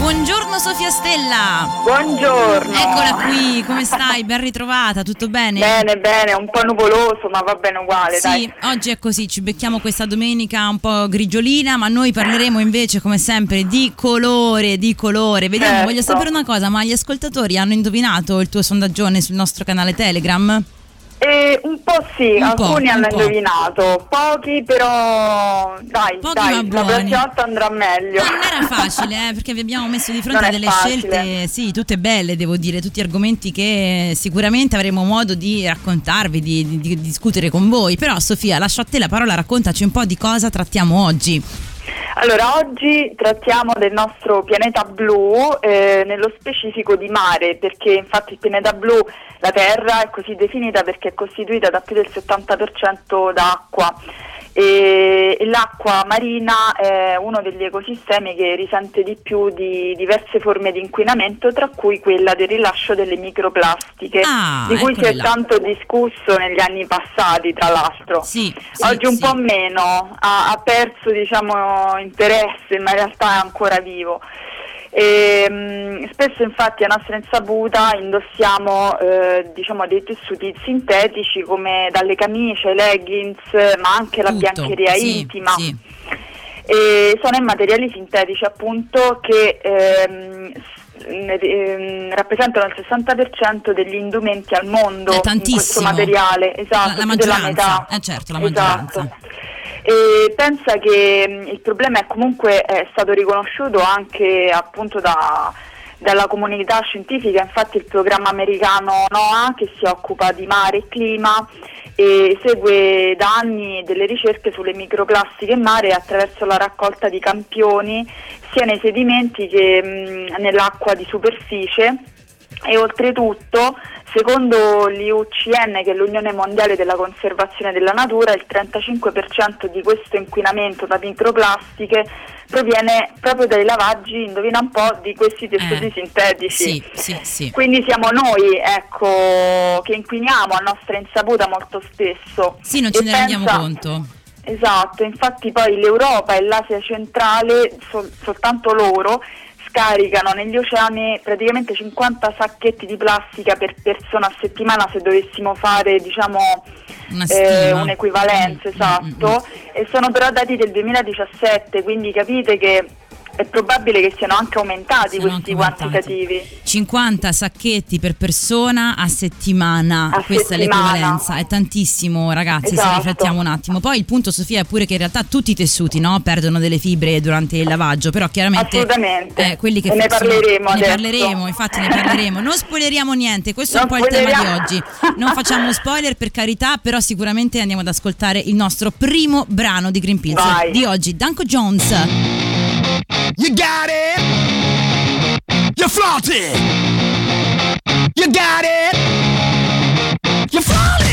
Buongiorno Sofia Stella. Buongiorno. Eccola qui, come stai? Ben ritrovata, tutto bene? Bene, bene, un po' nuvoloso, ma va bene uguale, Sì, dai. oggi è così, ci becchiamo questa domenica un po' grigiolina, ma noi parleremo invece come sempre di colore, di colore. Vediamo, Certo. voglio sapere una cosa, ma gli ascoltatori hanno indovinato il tuo sondaggione sul nostro canale Telegram? E un po' sì, Un po', alcuni un hanno po'. indovinato, pochi però dai, Pochi, dai, la prossima volta andrà meglio. Non era facile, eh, perché vi abbiamo messo di fronte a delle facile. scelte, sì, tutte belle, devo dire, tutti argomenti che sicuramente avremo modo di raccontarvi, di, di- di discutere con voi. Però, Sofia, lascio a te la parola, raccontaci un po' di cosa trattiamo oggi. Allora, oggi trattiamo del nostro pianeta blu, eh, nello specifico di mare, perché infatti il pianeta blu, la Terra, è così definita perché è costituita da più del 70% d'acqua. E, l'acqua marina è uno degli ecosistemi che risente di più di diverse forme di inquinamento, tra cui quella del rilascio delle microplastiche, Ah, di cui si eccole è là. tanto discusso negli anni passati, tra l'altro. Sì, sì, Oggi un sì. po' meno, ha, ha perso diciamo, interesse, ma in realtà è ancora vivo. E, mh, spesso infatti a nostra insaputa indossiamo eh, diciamo, dei tessuti sintetici come dalle camicie, leggings, ma anche la Tutto, biancheria sì, intima. sì. E sono in materiali sintetici appunto che ehm, ehm, rappresentano il 60% degli indumenti al mondo È in tantissimo. questo materiale, esatto, La- la più della maggioranza, metà. eh certo, la Esatto. E pensa che mh, il problema è comunque è stato riconosciuto anche appunto da- dalla comunità scientifica, infatti il programma americano NOAA che si occupa di mare e clima e segue da anni delle ricerche sulle microplastiche in mare attraverso la raccolta di campioni sia nei sedimenti che mh, nell'acqua di superficie e oltretutto, secondo l'IUCN, che è l'Unione Mondiale della Conservazione della Natura, il 35% di questo inquinamento da microplastiche proviene proprio dai lavaggi, indovina un po', di questi tessuti Eh, sintetici. Sì, sì, sì. Quindi siamo noi, ecco, che inquiniamo a nostra insaputa molto spesso. Sì, non ce E ne rendiamo pensa- conto. Esatto, infatti poi l'Europa e l'Asia centrale, sol- soltanto loro, scaricano negli oceani praticamente 50 sacchetti di plastica per persona a settimana se dovessimo fare diciamo eh, un'equivalenza, Mm, mm, esatto, e sono però dati del 2017, quindi capite che è probabile che siano anche aumentati Sono questi anche aumentati. quantitativi. 50 sacchetti per persona a settimana, A questa settimana. è l'equivalenza, è tantissimo ragazzi se Esatto. riflettiamo un attimo. Poi il punto Sofia è pure che in realtà tutti i tessuti no, perdono delle fibre durante il lavaggio, però chiaramente Assolutamente. eh, quelli che E ne parleremo ne parleremo, infatti ne parleremo. Non spoileriamo niente, questo è un Non po' il tema di oggi. Non facciamo spoiler per carità, però sicuramente andiamo ad ascoltare il nostro primo brano di Green Pills Vai. di oggi, Danko Jones. You got it. You flaunt it. You got it. You flaunt it.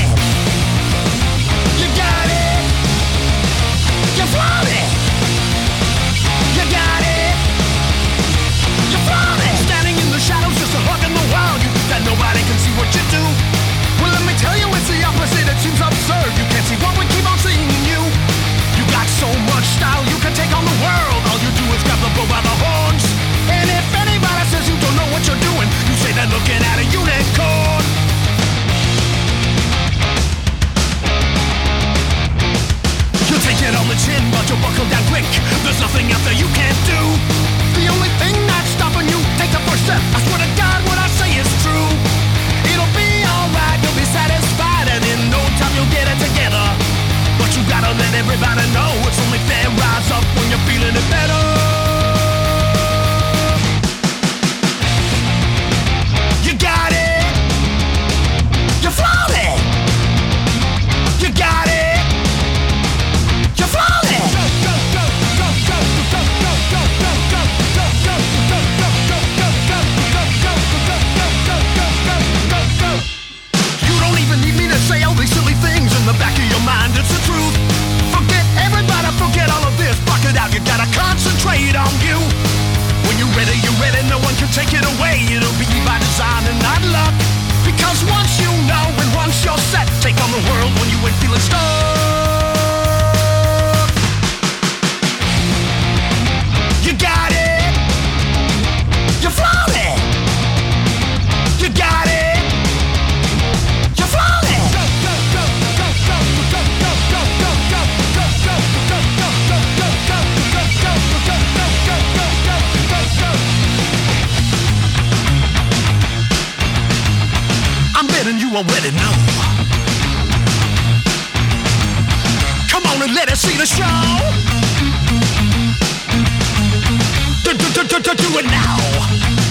Already know. Come on and let us see the show. Do, do, do, do, do, do it now.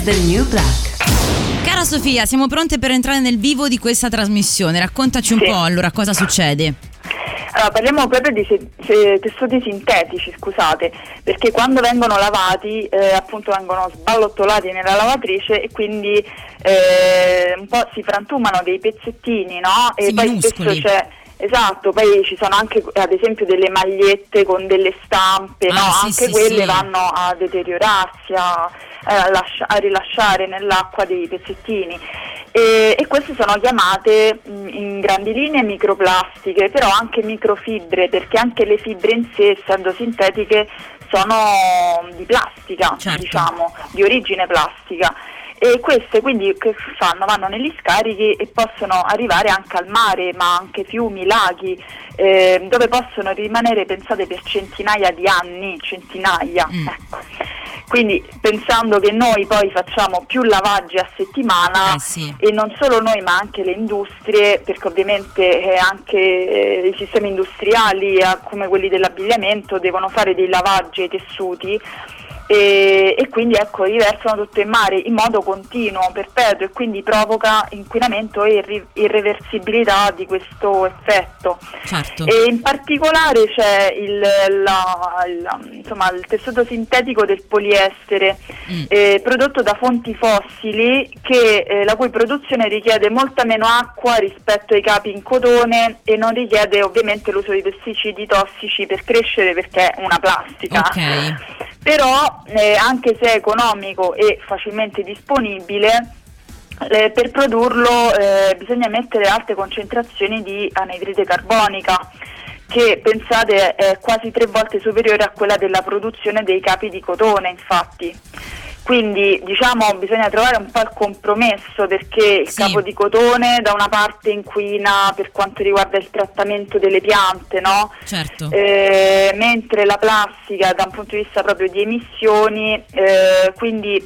Is the new black. Cara Sofia, siamo pronte per entrare nel vivo di questa trasmissione. Raccontaci un Sì. po' allora cosa succede. Allora, parliamo proprio di se- se- tessuti sintetici, scusate, perché quando vengono lavati eh, appunto vengono sballottolati nella lavatrice e quindi eh, un po' si frantumano dei pezzettini, no? E Sì, poi minuscoli. spesso c'è Esatto, poi ci sono anche ad esempio delle magliette con delle stampe, Ah, no? sì, anche sì, quelle sì. vanno a deteriorarsi, a, a lascia- a rilasciare nell'acqua dei pezzettini. E, e queste sono chiamate mh, in grandi linee microplastiche, però anche microfibre, perché anche le fibre in sé, essendo sintetiche, sono di plastica, Certo. diciamo, di origine plastica. E queste quindi che fanno? Vanno negli scarichi e possono arrivare anche al mare, ma anche fiumi, laghi, eh, dove possono rimanere, pensate, per centinaia di anni, centinaia. Mm. Ecco. Quindi pensando che noi poi facciamo più lavaggi a settimana Eh sì. e non solo noi ma anche le industrie, perché ovviamente eh, anche eh, i sistemi industriali eh, come quelli dell'abbigliamento devono fare dei lavaggi ai tessuti e, e quindi ecco riversano tutto in mare in modo continuo, perpetuo e quindi provoca inquinamento e irri- irreversibilità di questo effetto. Certo. E in particolare c'è il, la- il- insomma, il tessuto sintetico del poliestere Mm. eh, prodotto da fonti fossili che, eh, la cui produzione richiede molta meno acqua rispetto ai capi in cotone e non richiede ovviamente l'uso di pesticidi tossici per crescere perché è una plastica. Ok. Però eh, anche se è economico e facilmente disponibile, eh, per produrlo eh, bisogna mettere alte concentrazioni di anidride carbonica che pensate è quasi tre volte superiore a quella della produzione dei capi di cotone infatti. Quindi diciamo bisogna trovare un po' il compromesso perché il Sì. capo di cotone da una parte inquina per quanto riguarda il trattamento delle piante, no? Certo. Eh, mentre la plastica da un punto di vista proprio di emissioni, eh, quindi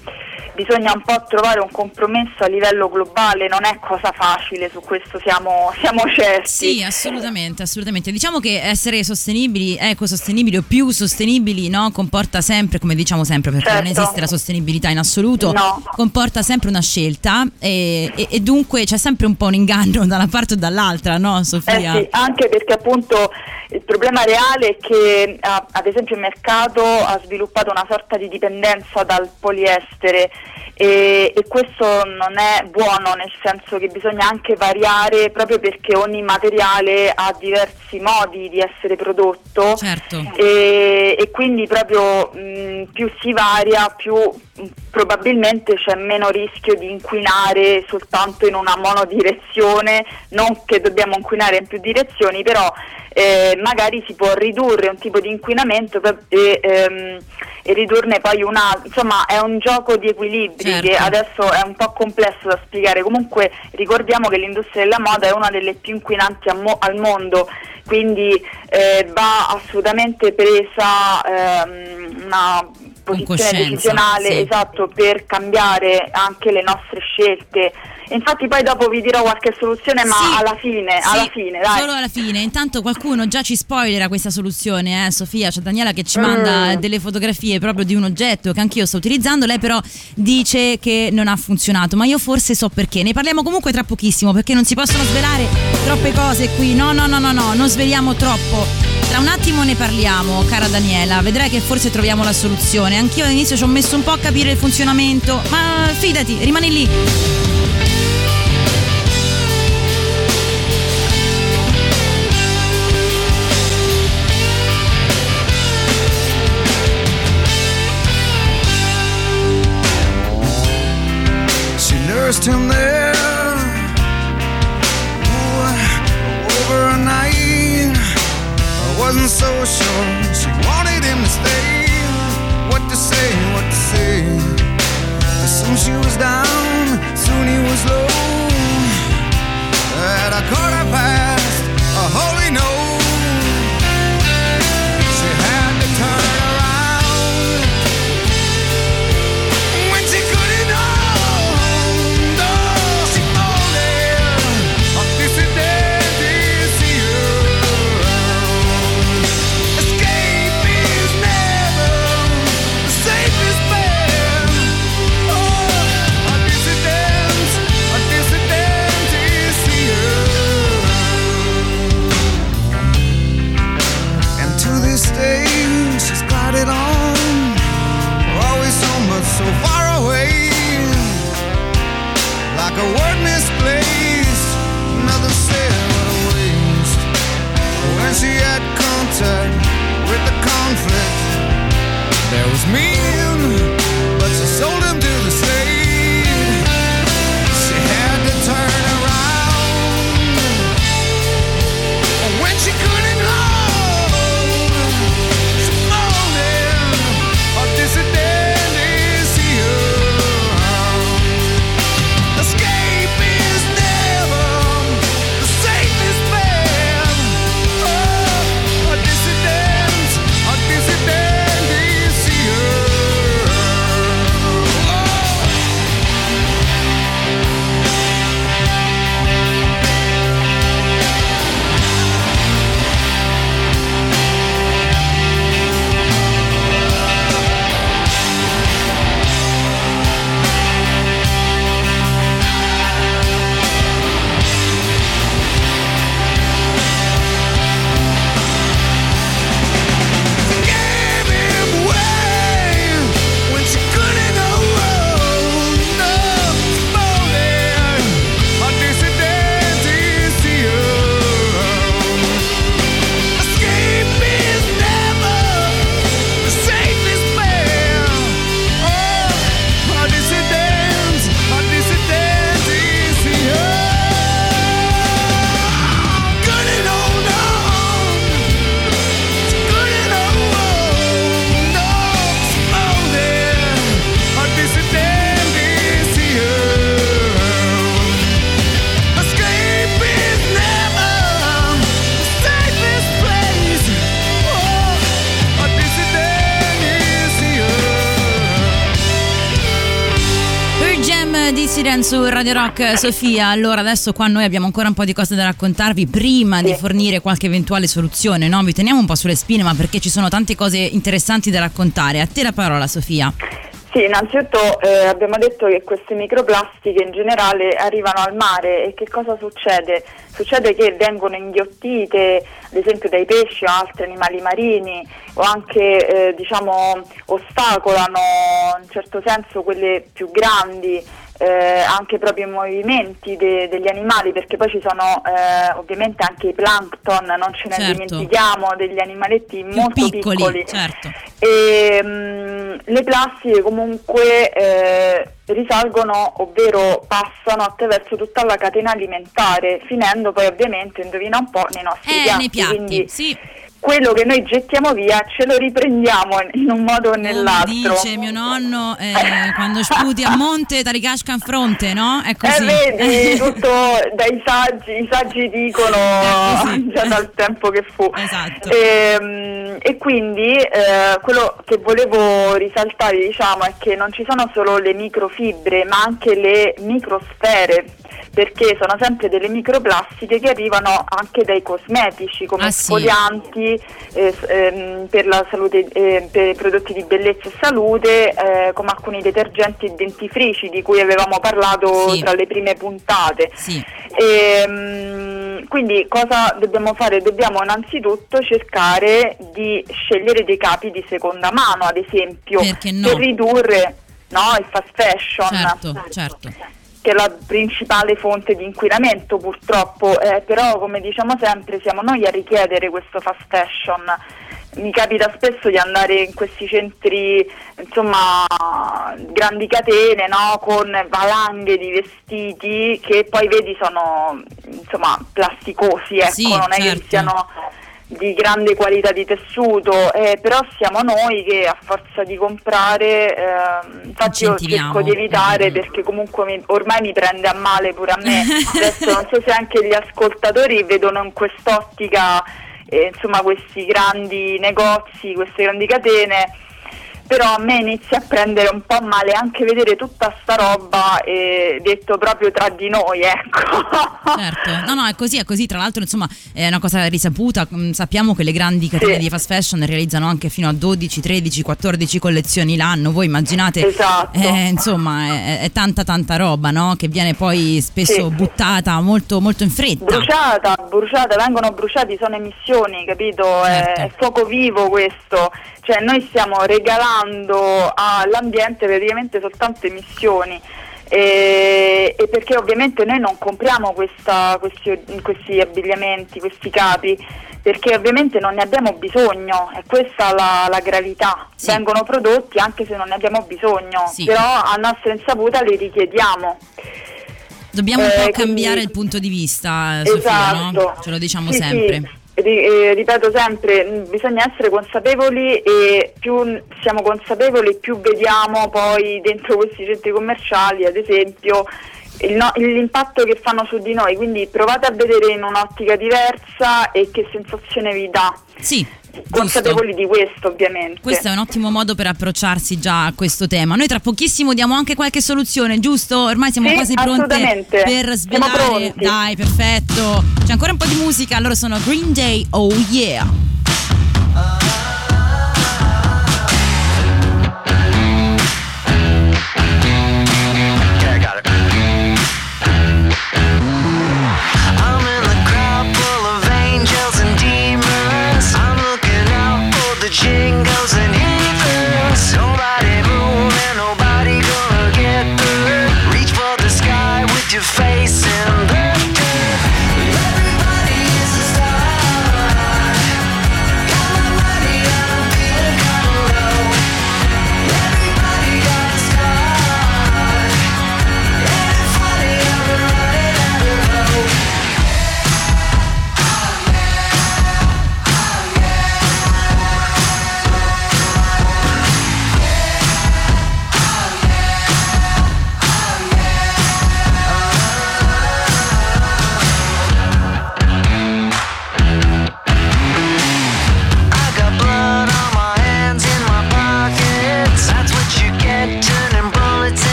bisogna un po' trovare un compromesso a livello globale, non è cosa facile, su questo siamo, siamo certi. Sì, assolutamente, assolutamente. Diciamo che essere sostenibili, ecosostenibili o più sostenibili, no, comporta sempre, come diciamo sempre, perché non Certo. esiste la sostenibilità in assoluto, No. comporta sempre una scelta e, e- e dunque c'è sempre un po' un inganno da una parte o dall'altra, no, Eh Sofia? sì, anche perché appunto il problema reale è che ad esempio il mercato ha sviluppato una sorta di dipendenza dal poliestere e, e questo non è buono nel senso che bisogna anche variare proprio perché ogni materiale ha diversi modi di essere prodotto Certo. e, e quindi proprio mh, più si varia più mh, probabilmente c'è meno rischio di inquinare soltanto in una monodirezione, non che dobbiamo inquinare in più direzioni, però eh, magari si può ridurre un tipo di inquinamento e, ehm, e ridurne poi una, insomma è un gioco di equilibri Certo. che adesso è un po' complesso da spiegare, comunque ricordiamo che l'industria della moda è una delle più inquinanti mo- al mondo, quindi eh, va assolutamente presa ehm, una posizione decisionale sì. esatto per cambiare anche le nostre scelte. Infatti poi dopo vi dirò qualche soluzione, ma Sì, alla fine, sì, alla fine, dai. Solo alla fine. Intanto qualcuno già ci spoilera questa soluzione, eh, Sofia. C'è Daniela che ci manda Mm. delle fotografie proprio di un oggetto che anch'io sto utilizzando. Lei però dice che non ha funzionato, ma io forse so perché. Ne parliamo comunque tra pochissimo perché non si possono svelare troppe cose qui. No, no, no, no, no, non sveliamo troppo. Tra un attimo ne parliamo, cara Daniela, vedrai che forse troviamo la soluzione. Anch'io all'inizio ci ho messo un po' a capire il funzionamento, ma fidati, rimani lì. She there. So sure she wanted him to stay. What to say, what to say. As soon as she was down, so far away. Like a word misplaced. Nothing said, what a waste. When she had contact with the conflict, there was meaning, Dissident su Radio Rock Sofia, allora adesso qua noi abbiamo ancora un po' di cose da raccontarvi prima di fornire qualche eventuale soluzione, no? Vi teniamo un po' sulle spine ma perché ci sono tante cose interessanti da raccontare. A te la parola Sofia. Sì, innanzitutto eh, abbiamo detto che queste microplastiche in generale arrivano al mare e che cosa succede? Succede che vengono inghiottite ad esempio dai pesci o altri animali marini o anche eh, diciamo ostacolano in certo senso quelle più grandi eh, anche proprio i movimenti de- degli animali perché poi ci sono eh, ovviamente anche i plankton, non ce ne Certo. dimentichiamo, degli animaletti Più molto piccoli, piccoli. certo. E, mm, le plastiche comunque eh, risalgono, ovvero passano attraverso tutta la catena alimentare, finendo poi ovviamente, indovina un po', nei nostri Eh, piatti. nei piatti, Quindi sì. Quello che noi gettiamo via ce lo riprendiamo in un modo o Come nell'altro. dice mio nonno, eh, quando sputi a monte ti ricasca in fronte, no? È Eh, così. vedi, tutto dai saggi, i saggi dicono così. già dal tempo che fu. Esatto. Ehm, E, quindi eh, quello che volevo risaltare diciamo, è che non ci sono solo le microfibre ma anche le microsfere perché sono sempre delle microplastiche che arrivano anche dai cosmetici come Ah, sì. sfolianti eh, s- ehm, per la salute eh, per i prodotti di bellezza e salute eh, come alcuni detergenti e dentifrici di cui avevamo parlato Sì. tra le prime puntate Sì. Ehm, quindi cosa dobbiamo fare? Dobbiamo innanzitutto cercare di scegliere dei capi di seconda mano, ad esempio, no? per ridurre no, il fast fashion, Certo, certo. Che è la principale fonte di inquinamento purtroppo, eh, però come diciamo sempre siamo noi a richiedere questo fast fashion. mi capita spesso di andare in questi centri, insomma, grandi catene, no? con valanghe di vestiti che poi vedi sono insomma plasticosi, ecco, Sì, non è certo. che siano di grande qualità di tessuto, eh, però siamo noi che a forza di comprare, ehm, infatti io cerco di evitare Mm. perché comunque mi- ormai mi prende a male pure a me, adesso non so se anche gli ascoltatori vedono in quest'ottica eh, insomma questi grandi negozi, queste grandi catene. Però a me inizia a prendere un po' male anche vedere tutta sta roba eh, detto proprio tra di noi, ecco. Certo, no, no, è così, è così. Tra l'altro, insomma, è una cosa risaputa. Mm, Sappiamo che le grandi catene Sì. di fast fashion realizzano anche fino a 12, 13, 14 collezioni l'anno. Voi immaginate, Esatto. eh, insomma, è, è tanta, tanta roba, no? Che viene poi spesso Sì. buttata molto, molto in fretta. bruciata, bruciata, vengono bruciati, sono emissioni, capito? È- Certo. È, fuoco vivo questo, cioè noi stiamo regalando all'ambiente praticamente soltanto emissioni. E, e perché ovviamente noi non compriamo questa- questi, questi abbigliamenti, questi capi, perché ovviamente non ne abbiamo bisogno, è questa la, la gravità. Sì. Vengono prodotti anche se non ne abbiamo bisogno, Sì. però a nostra insaputa li richiediamo. Dobbiamo un Eh, po' quindi- cambiare il punto di vista, Sofia, no? Esatto. Ce lo diciamo Sì, sempre. Eh, ripeto sempre, mh, bisogna essere consapevoli e più siamo consapevoli più vediamo poi dentro questi centri commerciali, ad esempio, no- l'impatto che fanno su di noi, quindi provate a vedere in un'ottica diversa e che sensazione vi dà. Sì. Consapevoli di questo ovviamente. Questo è un ottimo modo per approcciarsi già a questo tema. Noi tra pochissimo diamo anche qualche soluzione, giusto? Ormai siamo Sì, quasi pronte assolutamente. per svelare. pronti. Dai, perfetto. C'è ancora un po' di musica, loro sono Green Day, oh yeah.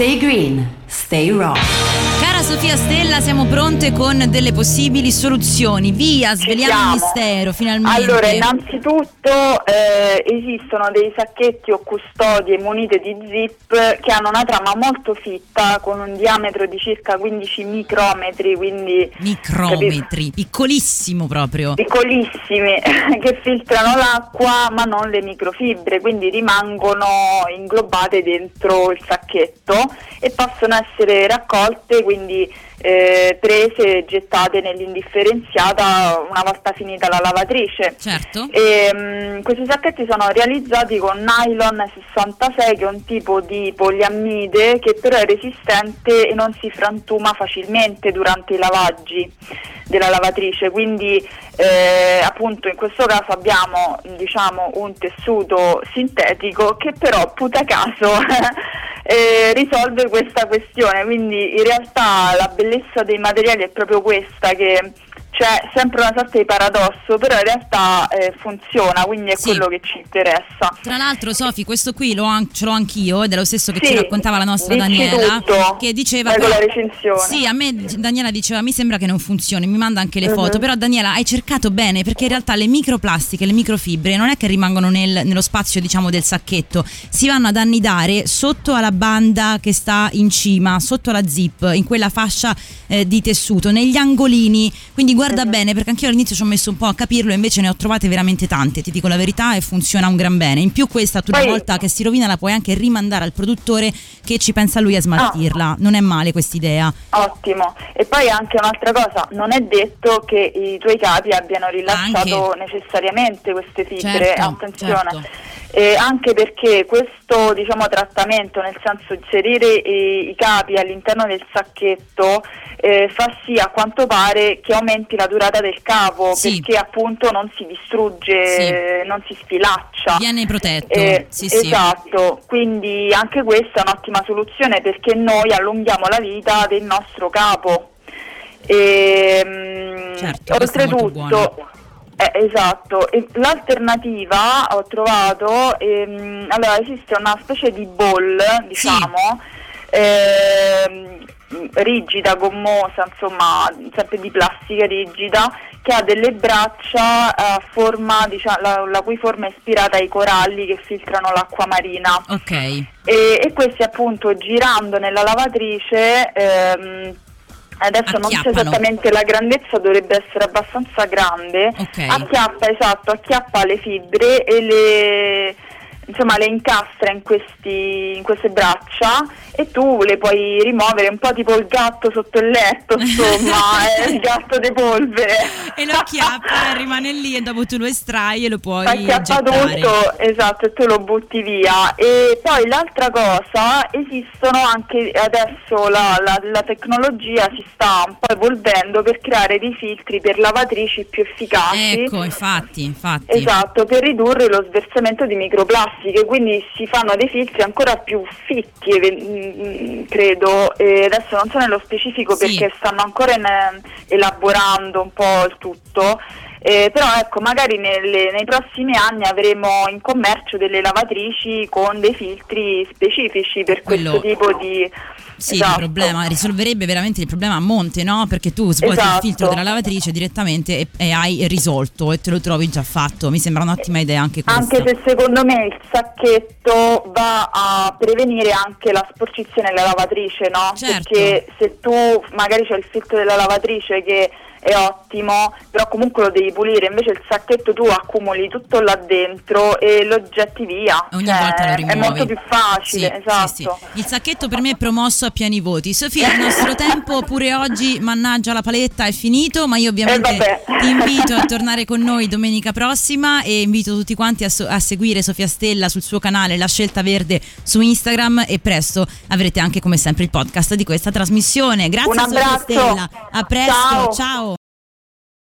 Stay green, stay raw. Sofia Stella, siamo pronte con delle possibili soluzioni. Via, sveliamo siamo. il mistero finalmente. Allora, innanzitutto eh, esistono dei sacchetti o custodie munite di zip che hanno una trama molto fitta con un diametro di circa 15 micrometri, quindi Micrometri, piccolissimo proprio. piccolissimi che filtrano l'acqua ma non le microfibre, quindi rimangono inglobate dentro il sacchetto e possono essere raccolte, quindi be eh, prese e gettate nell'indifferenziata una volta finita la lavatrice. Certo. E, mm, questi sacchetti sono realizzati con nylon 66 che è un tipo di poliammide che però è resistente e non si frantuma facilmente durante i lavaggi della lavatrice, quindi eh, appunto in questo caso abbiamo diciamo un tessuto sintetico che però puta caso eh, risolve questa questione, quindi in realtà la bellezza dei materiali è proprio questa che c'è sempre una sorta di paradosso, però in realtà eh, funziona, quindi è Sì. quello che ci interessa. Tra l'altro, Sofi, questo qui lo an- ce l'ho anch'io ed è lo stesso che Sì, ci raccontava la nostra Daniela. tutto. Che diceva: con la recensione. Sì, a me Daniela diceva: Mi sembra che non funzioni, mi manda anche le Mhm. foto. Però, Daniela, hai cercato bene perché in realtà le microplastiche, le microfibre non è che rimangono nel- nello spazio, diciamo, del sacchetto, si vanno ad annidare sotto alla banda che sta in cima, sotto la zip, in quella fascia eh, di tessuto, negli angolini. Quindi guarda Mhm. bene, perché anch'io all'inizio ci ho messo un po' a capirlo, invece ne ho trovate veramente tante, ti dico la verità, e funziona un gran bene. In più questa, tu una volta che si rovina la puoi anche rimandare al produttore che ci pensa lui a smaltirla. Non è male quest'idea. Ottimo. E poi anche un'altra cosa, non è detto che i tuoi capi abbiano rilasciato necessariamente queste fibre, Certo, attenzione. certo. Eh, anche perché questo diciamo, trattamento, nel senso inserire i, i capi all'interno del sacchetto, eh, fa sì a quanto pare che aumenti la durata del capo, Sì. perché appunto non si distrugge, Sì. eh, non si sfilaccia. Viene protetto. Eh, sì, esatto, quindi anche questa è un'ottima soluzione perché noi allunghiamo la vita del nostro capo. E, mm, Certo, oltretutto, eh, esatto, e l'alternativa ho trovato, ehm, allora esiste una specie di ball, diciamo, ehm, rigida, gommosa, insomma, sempre di plastica rigida, che ha delle braccia a forma, diciamo, la, la cui forma è ispirata ai coralli che filtrano l'acqua marina. Ok. E, e questi appunto girando nella lavatrice, ehm, adesso non so esattamente la grandezza, dovrebbe essere abbastanza grande, Ok. acchiappa, esatto, acchiappa le fibre e le, insomma, le incastra in, questi, in queste braccia e tu le puoi rimuovere un po' tipo il gatto sotto il letto, insomma, è il gatto di polvere. E lo acchiappa, rimane lì e dopo tu lo estrai e lo puoi acchiappa gettare. tutto, esatto, e tu lo butti via. E poi l'altra cosa, esistono anche adesso la, la- la tecnologia si sta un po' evolvendo per creare dei filtri per lavatrici più efficaci. Ecco, infatti, infatti. Esatto, per ridurre lo sversamento di microplastiche, quindi si fanno dei filtri ancora più fitti, eve- mm, credo, e adesso non so nello specifico Sì. perché stanno ancora in- elaborando un po' il tutto. eh, però ecco, magari nelle- nei prossimi anni avremo in commercio delle lavatrici con dei filtri specifici per Quello- questo tipo di... Sì, esatto. il problema risolverebbe veramente il problema a monte, no? Perché tu svuoti il Esatto. filtro della lavatrice direttamente e, e hai risolto e te lo trovi già fatto. Mi sembra un'ottima idea anche questa. Anche se secondo me il sacchetto va a prevenire anche la sporcizione della lavatrice, no? Certo. Perché se tu magari c'è il filtro della lavatrice che è ottimo, però comunque lo devi pulire, invece il sacchetto tu accumuli tutto là dentro e lo getti via. Ogni Cioè, volta lo rimuovi. È molto più facile, Sì, esatto. sì, sì. Il sacchetto per me è promosso a pieni voti. Sofia, il nostro tempo pure oggi, mannaggia la paletta, è finito, ma io ovviamente Eh, ti invito a tornare con noi domenica prossima e invito tutti quanti a, so- a seguire Sofia Stella sul suo canale La Scelta Verde su Instagram e presto avrete anche come sempre il podcast di questa trasmissione. Grazie Sofia. Stella. A presto, Ciao. ciao.